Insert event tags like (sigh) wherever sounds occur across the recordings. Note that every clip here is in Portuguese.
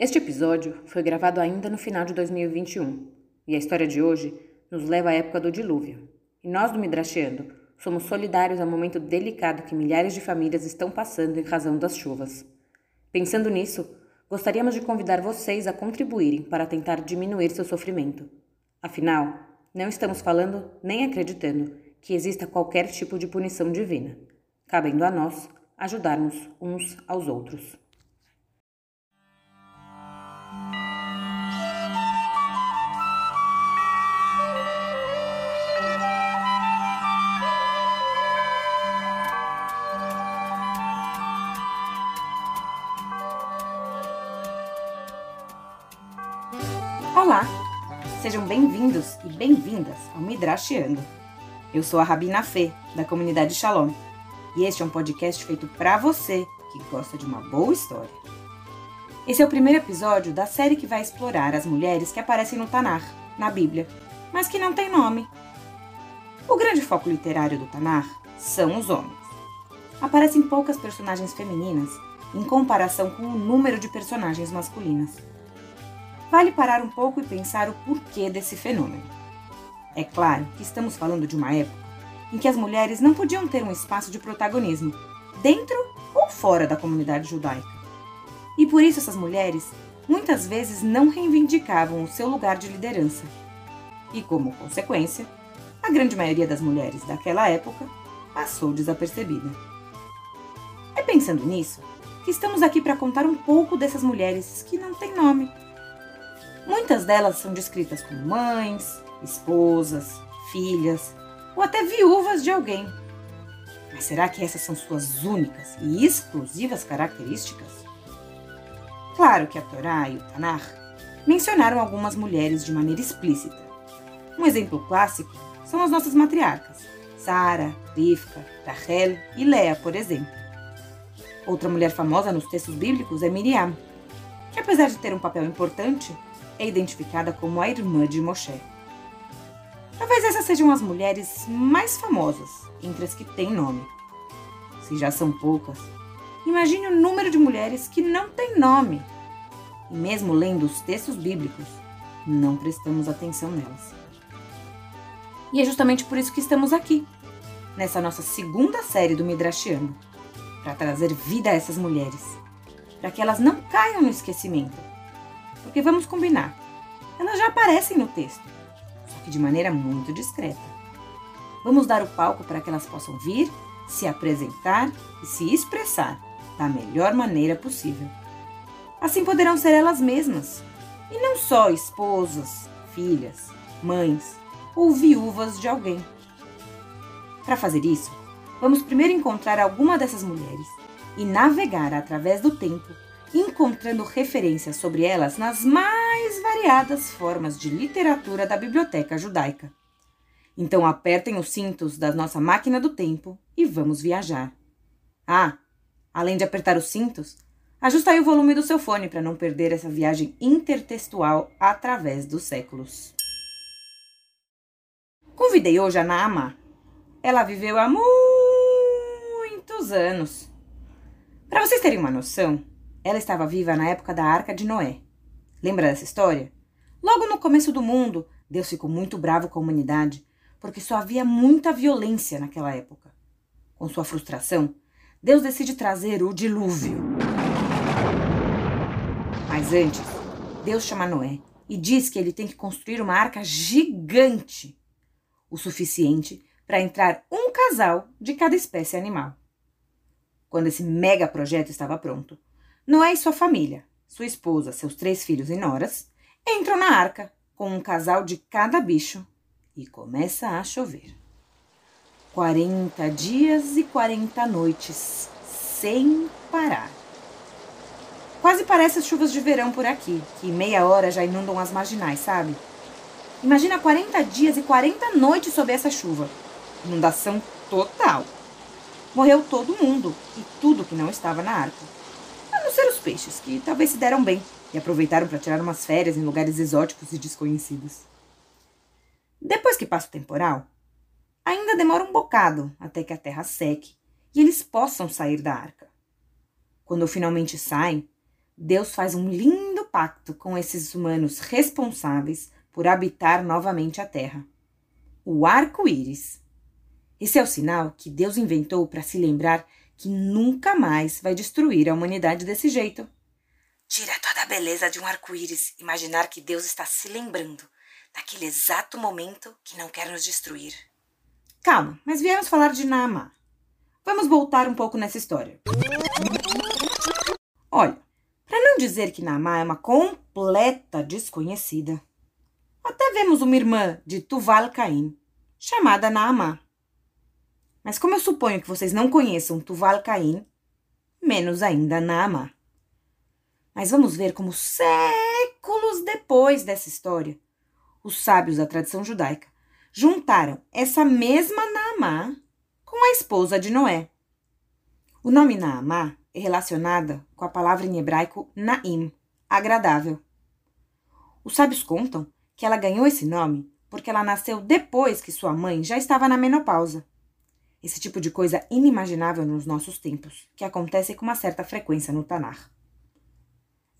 Este episódio foi gravado ainda no final de 2021 e a história de hoje nos leva à época do dilúvio. E nós do Midrasheando somos solidários ao momento delicado que milhares de famílias estão passando em razão das chuvas. Pensando nisso, gostaríamos de convidar vocês a contribuírem para tentar diminuir seu sofrimento. Afinal, não estamos falando nem acreditando que exista qualquer tipo de punição divina, cabendo a nós ajudarmos uns aos outros. Olá! Sejam bem-vindos e bem-vindas ao Midrashiando. Eu sou a Rabina Fê, da comunidade Shalom, e este é um podcast feito para você que gosta de uma boa história. Esse é o primeiro episódio da série que vai explorar as mulheres que aparecem no Tanar, na Bíblia, mas que não têm nome. O grande foco literário do Tanar são os homens. Aparecem poucas personagens femininas em comparação com o número de personagens masculinas vale parar um pouco e pensar o porquê desse fenômeno. É claro que estamos falando de uma época em que as mulheres não podiam ter um espaço de protagonismo, dentro ou fora da comunidade judaica. E por isso essas mulheres muitas vezes não reivindicavam o seu lugar de liderança. E como consequência, a grande maioria das mulheres daquela época passou desapercebida. É pensando nisso que estamos aqui para contar um pouco dessas mulheres que não têm nome Muitas delas são descritas como mães, esposas, filhas ou até viúvas de alguém. Mas será que essas são suas únicas e exclusivas características? Claro que a Torá e o Tanar mencionaram algumas mulheres de maneira explícita. Um exemplo clássico são as nossas matriarcas, Sara, Rivka, Rachel e Lea, por exemplo. Outra mulher famosa nos textos bíblicos é Miriam, que apesar de ter um papel importante, é identificada como a irmã de Moshe. Talvez essas sejam as mulheres mais famosas entre as que têm nome. Se já são poucas, imagine o número de mulheres que não têm nome. E mesmo lendo os textos bíblicos, não prestamos atenção nelas. E é justamente por isso que estamos aqui, nessa nossa segunda série do Midrashiano, para trazer vida a essas mulheres, para que elas não caiam no esquecimento porque vamos combinar, elas já aparecem no texto, só que de maneira muito discreta. Vamos dar o palco para que elas possam vir, se apresentar e se expressar da melhor maneira possível. Assim poderão ser elas mesmas, e não só esposas, filhas, mães ou viúvas de alguém. Para fazer isso, vamos primeiro encontrar alguma dessas mulheres e navegar através do tempo encontrando referências sobre elas nas mais variadas formas de literatura da biblioteca judaica. Então apertem os cintos da nossa máquina do tempo e vamos viajar. Ah, além de apertar os cintos, ajuste aí o volume do seu fone para não perder essa viagem intertextual através dos séculos. Convidei hoje a Naamá. Ela viveu há muitos anos. Para vocês terem uma noção, ela estava viva na época da Arca de Noé. Lembra dessa história? Logo no começo do mundo, Deus ficou muito bravo com a humanidade, porque só havia muita violência naquela época. Com sua frustração, Deus decide trazer o dilúvio. Mas antes, Deus chama Noé e diz que ele tem que construir uma arca gigante, o suficiente para entrar um casal de cada espécie animal. Quando esse mega projeto estava pronto, Noé e sua família, sua esposa, seus três filhos e noras, entram na arca com um casal de cada bicho e começa a chover. 40 dias e 40 noites sem parar. Quase parece as chuvas de verão por aqui, que em meia hora já inundam as marginais, sabe? Imagina 40 dias e 40 noites sob essa chuva. Inundação total. Morreu todo mundo e tudo que não estava na arca peixes, que talvez se deram bem e aproveitaram para tirar umas férias em lugares exóticos e desconhecidos. Depois que passa o temporal, ainda demora um bocado até que a terra seque e eles possam sair da arca. Quando finalmente saem, Deus faz um lindo pacto com esses humanos responsáveis por habitar novamente a Terra: o arco-íris. Esse é o sinal que Deus inventou para se lembrar que nunca mais vai destruir a humanidade desse jeito. Tira toda a beleza de um arco-íris imaginar que Deus está se lembrando naquele exato momento que não quer nos destruir. Calma, mas viemos falar de Naamá. Vamos voltar um pouco nessa história. Olha, para não dizer que Naamá é uma completa desconhecida, até vemos uma irmã de Tuval Caim, chamada Naamá. Mas como eu suponho que vocês não conheçam Tuval Caim, menos ainda Naamá. Mas vamos ver como séculos depois dessa história, os sábios da tradição judaica juntaram essa mesma Naamá com a esposa de Noé. O nome Naamá é relacionada com a palavra em hebraico Naim, agradável. Os sábios contam que ela ganhou esse nome porque ela nasceu depois que sua mãe já estava na menopausa. Esse tipo de coisa inimaginável nos nossos tempos, que acontece com uma certa frequência no Tanar.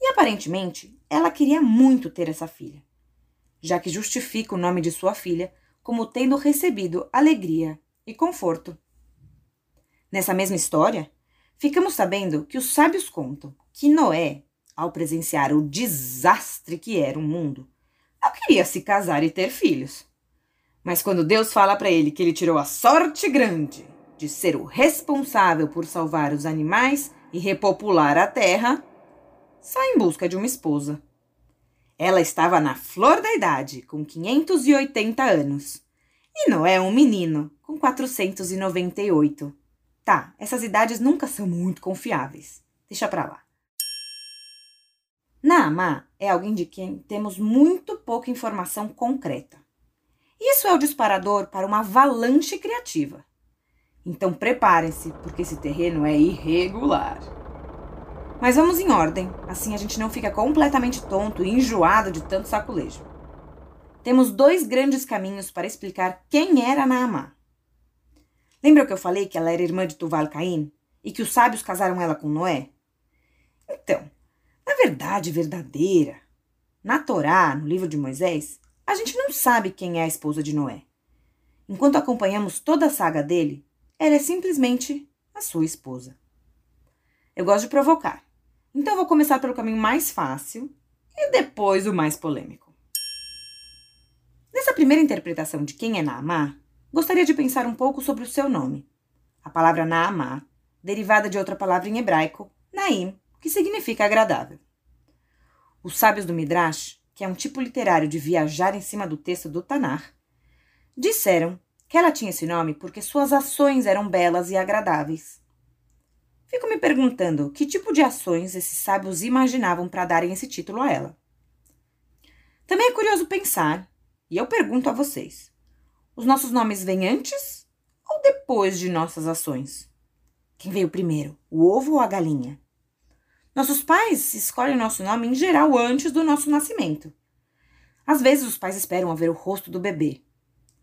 E aparentemente, ela queria muito ter essa filha já que justifica o nome de sua filha como tendo recebido alegria e conforto. Nessa mesma história, ficamos sabendo que os sábios contam que Noé, ao presenciar o desastre que era o mundo, não queria se casar e ter filhos. Mas quando Deus fala para ele que ele tirou a sorte grande de ser o responsável por salvar os animais e repopular a terra, sai em busca de uma esposa. Ela estava na flor da idade, com 580 anos. E Noé é um menino, com 498. Tá, essas idades nunca são muito confiáveis. Deixa pra lá. Naamá é alguém de quem temos muito pouca informação concreta. Isso é o disparador para uma avalanche criativa. Então preparem-se, porque esse terreno é irregular. Mas vamos em ordem, assim a gente não fica completamente tonto e enjoado de tanto saculejo. Temos dois grandes caminhos para explicar quem era Naamá. Lembra que eu falei que ela era irmã de Tuval Caim e que os sábios casaram ela com Noé? Então, na verdade verdadeira, na Torá, no livro de Moisés, a gente não sabe quem é a esposa de Noé. Enquanto acompanhamos toda a saga dele, ela é simplesmente a sua esposa. Eu gosto de provocar. Então vou começar pelo caminho mais fácil e depois o mais polêmico. Nessa primeira interpretação de quem é Naamá, gostaria de pensar um pouco sobre o seu nome. A palavra Naamá, derivada de outra palavra em hebraico, Naim, que significa agradável. Os sábios do Midrash, que é um tipo literário de viajar em cima do texto do Tanar, disseram que ela tinha esse nome porque suas ações eram belas e agradáveis. Fico me perguntando que tipo de ações esses sábios imaginavam para darem esse título a ela. Também é curioso pensar, e eu pergunto a vocês: os nossos nomes vêm antes ou depois de nossas ações? Quem veio primeiro, o ovo ou a galinha? Nossos pais escolhem nosso nome em geral antes do nosso nascimento. Às vezes os pais esperam ver o rosto do bebê,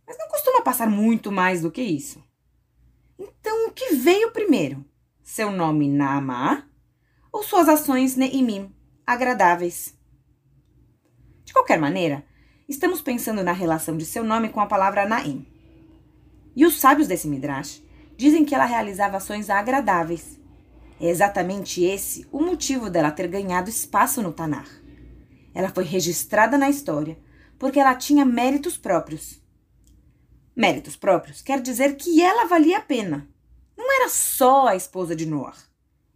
mas não costuma passar muito mais do que isso. Então, o que veio primeiro? seu nome Naamá ou suas ações Neimim, agradáveis. De qualquer maneira, estamos pensando na relação de seu nome com a palavra Naim. E os sábios desse Midrash dizem que ela realizava ações agradáveis. É exatamente esse o motivo dela ter ganhado espaço no Tanar. Ela foi registrada na história porque ela tinha méritos próprios. Méritos próprios quer dizer que ela valia a pena, não era só a esposa de Noah.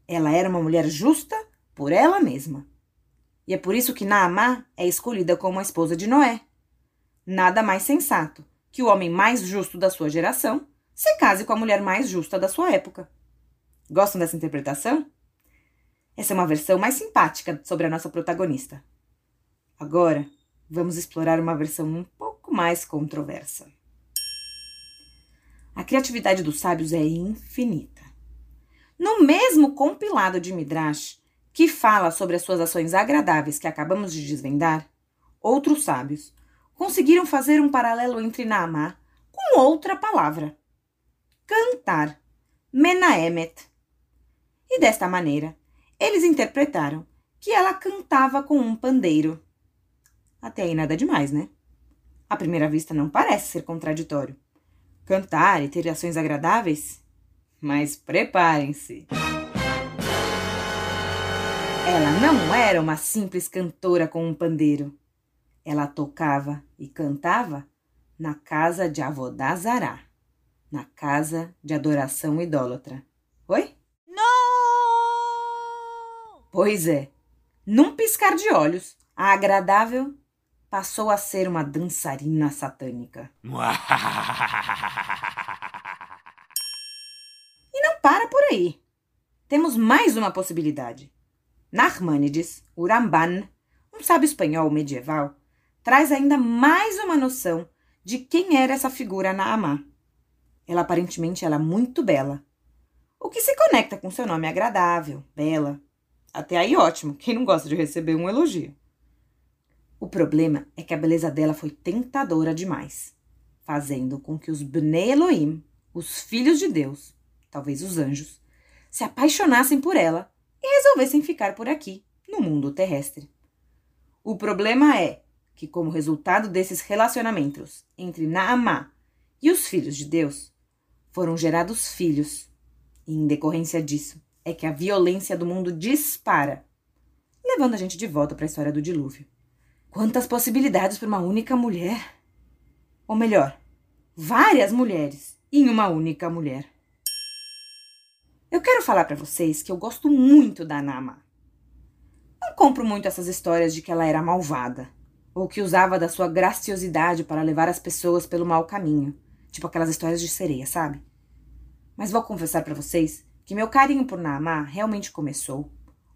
Ela era uma mulher justa por ela mesma. E é por isso que Naamá é escolhida como a esposa de Noé. Nada mais sensato que o homem mais justo da sua geração se case com a mulher mais justa da sua época. Gostam dessa interpretação? Essa é uma versão mais simpática sobre a nossa protagonista. Agora, vamos explorar uma versão um pouco mais controversa. A criatividade dos sábios é infinita. No mesmo compilado de Midrash, que fala sobre as suas ações agradáveis que acabamos de desvendar, outros sábios conseguiram fazer um paralelo entre Naamá com outra palavra: cantar, Menaemet. E desta maneira, eles interpretaram que ela cantava com um pandeiro. Até aí nada demais, né? À primeira vista não parece ser contraditório. Cantar e ter ações agradáveis? Mas preparem-se! Ela não era uma simples cantora com um pandeiro. Ela tocava e cantava na casa de Avodazará, na casa de adoração idólatra. Oi? Não! Pois é. Num piscar de olhos, a agradável passou a ser uma dançarina satânica. (laughs) e não para por aí. Temos mais uma possibilidade. Narmânides, o Ramban, um sábio espanhol medieval, traz ainda mais uma noção de quem era essa figura Naamá. Ela aparentemente era muito bela, o que se conecta com seu nome agradável, bela. Até aí ótimo, quem não gosta de receber um elogio. O problema é que a beleza dela foi tentadora demais, fazendo com que os Bnei Elohim, os filhos de Deus, talvez os anjos, se apaixonassem por ela e resolvessem ficar por aqui, no mundo terrestre. O problema é que, como resultado desses relacionamentos entre Naamá e os filhos de Deus, foram gerados filhos, e em decorrência disso é que a violência do mundo dispara, levando a gente de volta para a história do dilúvio. Quantas possibilidades para uma única mulher! Ou melhor, várias mulheres em uma única mulher. Eu quero falar para vocês que eu gosto muito da Nama. Não compro muito essas histórias de que ela era malvada, ou que usava da sua graciosidade para levar as pessoas pelo mau caminho, tipo aquelas histórias de sereia, sabe? Mas vou confessar para vocês que meu carinho por Naamá realmente começou,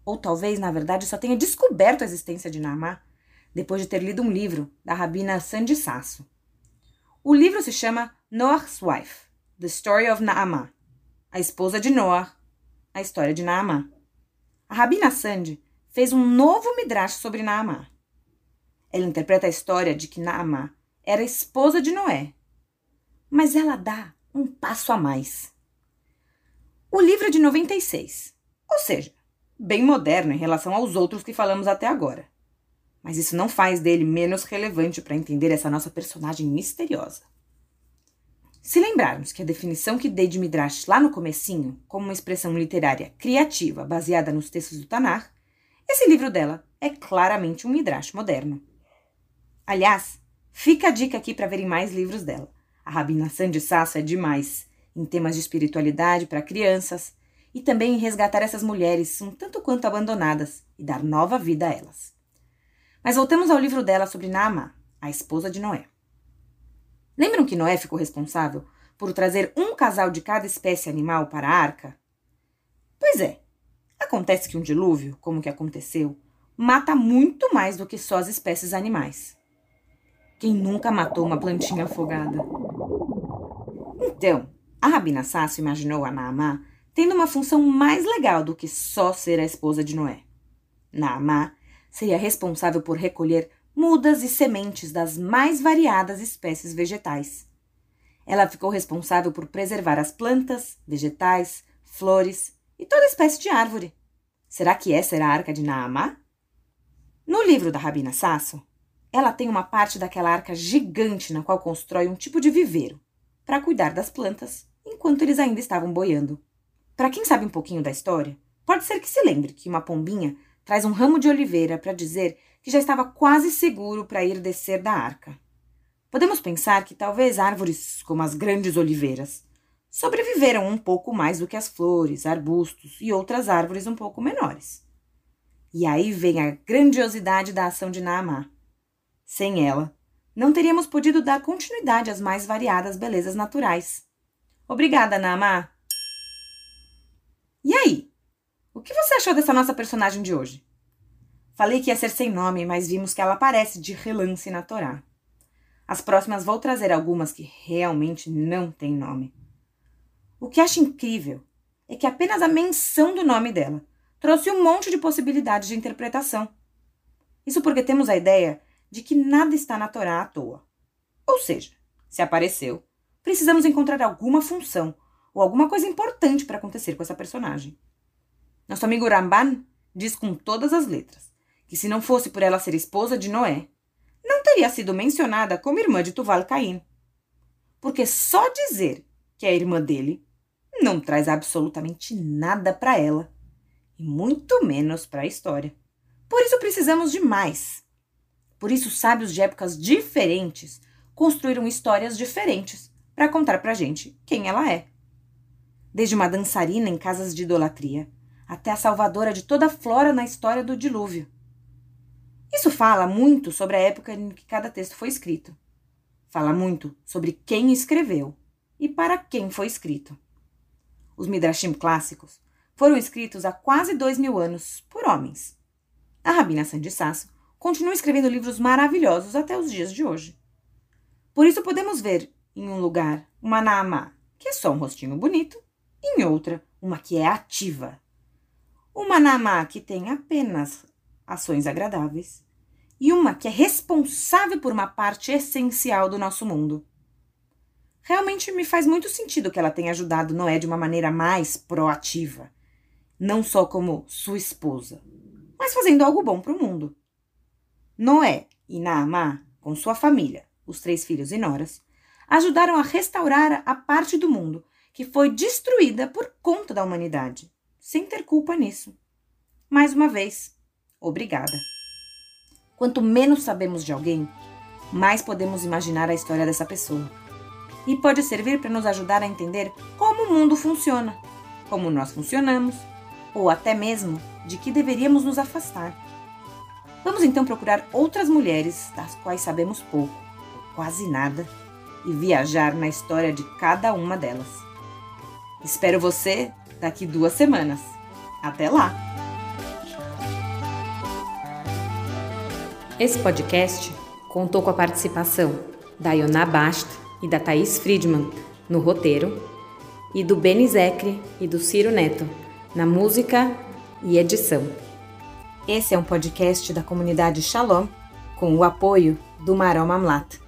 ou talvez, na verdade, só tenha descoberto a existência de Naamá depois de ter lido um livro da rabina Sandy Sasso. O livro se chama Noah's Wife, The Story of Naamá, a esposa de Noah, a história de Naamá. A Rabina Sandy fez um novo midrash sobre Naamá. Ela interpreta a história de que Naamá era esposa de Noé, mas ela dá um passo a mais. O livro é de 96, ou seja, bem moderno em relação aos outros que falamos até agora. Mas isso não faz dele menos relevante para entender essa nossa personagem misteriosa. Se lembrarmos que a definição que dei de Midrash lá no comecinho, como uma expressão literária criativa baseada nos textos do Tanar, esse livro dela é claramente um Midrash moderno. Aliás, fica a dica aqui para verem mais livros dela. A Rabina Sandy Sasso é demais, em temas de espiritualidade para crianças, e também em resgatar essas mulheres um tanto quanto abandonadas e dar nova vida a elas. Mas voltemos ao livro dela sobre Naamá, a esposa de Noé. Lembram que Noé ficou responsável por trazer um casal de cada espécie animal para a arca? Pois é, acontece que um dilúvio, como que aconteceu, mata muito mais do que só as espécies animais. Quem nunca matou uma plantinha afogada? Então, a Rabina Sasso imaginou a Naamá tendo uma função mais legal do que só ser a esposa de Noé. Naamá seria responsável por recolher mudas e sementes das mais variadas espécies vegetais. Ela ficou responsável por preservar as plantas, vegetais, flores e toda espécie de árvore. Será que essa era a arca de Naamá? No livro da Rabina Sasso, ela tem uma parte daquela arca gigante na qual constrói um tipo de viveiro para cuidar das plantas enquanto eles ainda estavam boiando. Para quem sabe um pouquinho da história, pode ser que se lembre que uma pombinha traz um ramo de oliveira para dizer que já estava quase seguro para ir descer da arca. Podemos pensar que talvez árvores como as grandes oliveiras sobreviveram um pouco mais do que as flores, arbustos e outras árvores um pouco menores. E aí vem a grandiosidade da ação de Naamá. Sem ela, não teríamos podido dar continuidade às mais variadas belezas naturais. Obrigada, Naamá! E aí? O que você achou dessa nossa personagem de hoje? Falei que ia ser sem nome, mas vimos que ela aparece de relance na Torá. As próximas vou trazer algumas que realmente não têm nome. O que acho incrível é que apenas a menção do nome dela trouxe um monte de possibilidades de interpretação. Isso porque temos a ideia de que nada está na Torá à toa. Ou seja, se apareceu, precisamos encontrar alguma função ou alguma coisa importante para acontecer com essa personagem. Nosso amigo Ramban diz com todas as letras que, se não fosse por ela ser esposa de Noé, não teria sido mencionada como irmã de Tuval Caim. Porque só dizer que é irmã dele não traz absolutamente nada para ela, e muito menos para a história. Por isso precisamos de mais. Por isso, sábios de épocas diferentes construíram histórias diferentes para contar para gente quem ela é. Desde uma dançarina em casas de idolatria até a salvadora de toda a flora na história do dilúvio. Isso fala muito sobre a época em que cada texto foi escrito. Fala muito sobre quem escreveu e para quem foi escrito. Os Midrashim clássicos foram escritos há quase dois mil anos por homens. A Rabina Sandy Sasso continua escrevendo livros maravilhosos até os dias de hoje. Por isso podemos ver em um lugar uma Naamá, que é só um rostinho bonito, e em outra, uma que é ativa. Uma Naamá que tem apenas ações agradáveis e uma que é responsável por uma parte essencial do nosso mundo. Realmente me faz muito sentido que ela tenha ajudado Noé de uma maneira mais proativa, não só como sua esposa, mas fazendo algo bom para o mundo. Noé e Naamá, com sua família, os três filhos e noras, ajudaram a restaurar a parte do mundo que foi destruída por conta da humanidade, sem ter culpa nisso. Mais uma vez, obrigada. Quanto menos sabemos de alguém, mais podemos imaginar a história dessa pessoa. E pode servir para nos ajudar a entender como o mundo funciona, como nós funcionamos, ou até mesmo de que deveríamos nos afastar. Vamos então procurar outras mulheres das quais sabemos pouco, ou quase nada, e viajar na história de cada uma delas. Espero você daqui duas semanas. Até lá! Esse podcast contou com a participação da Iona Basta e da Thaís Friedman no roteiro e do Beni Zecre e do Ciro Neto na música e edição. Esse é um podcast da comunidade Shalom com o apoio do Maró Mamlat.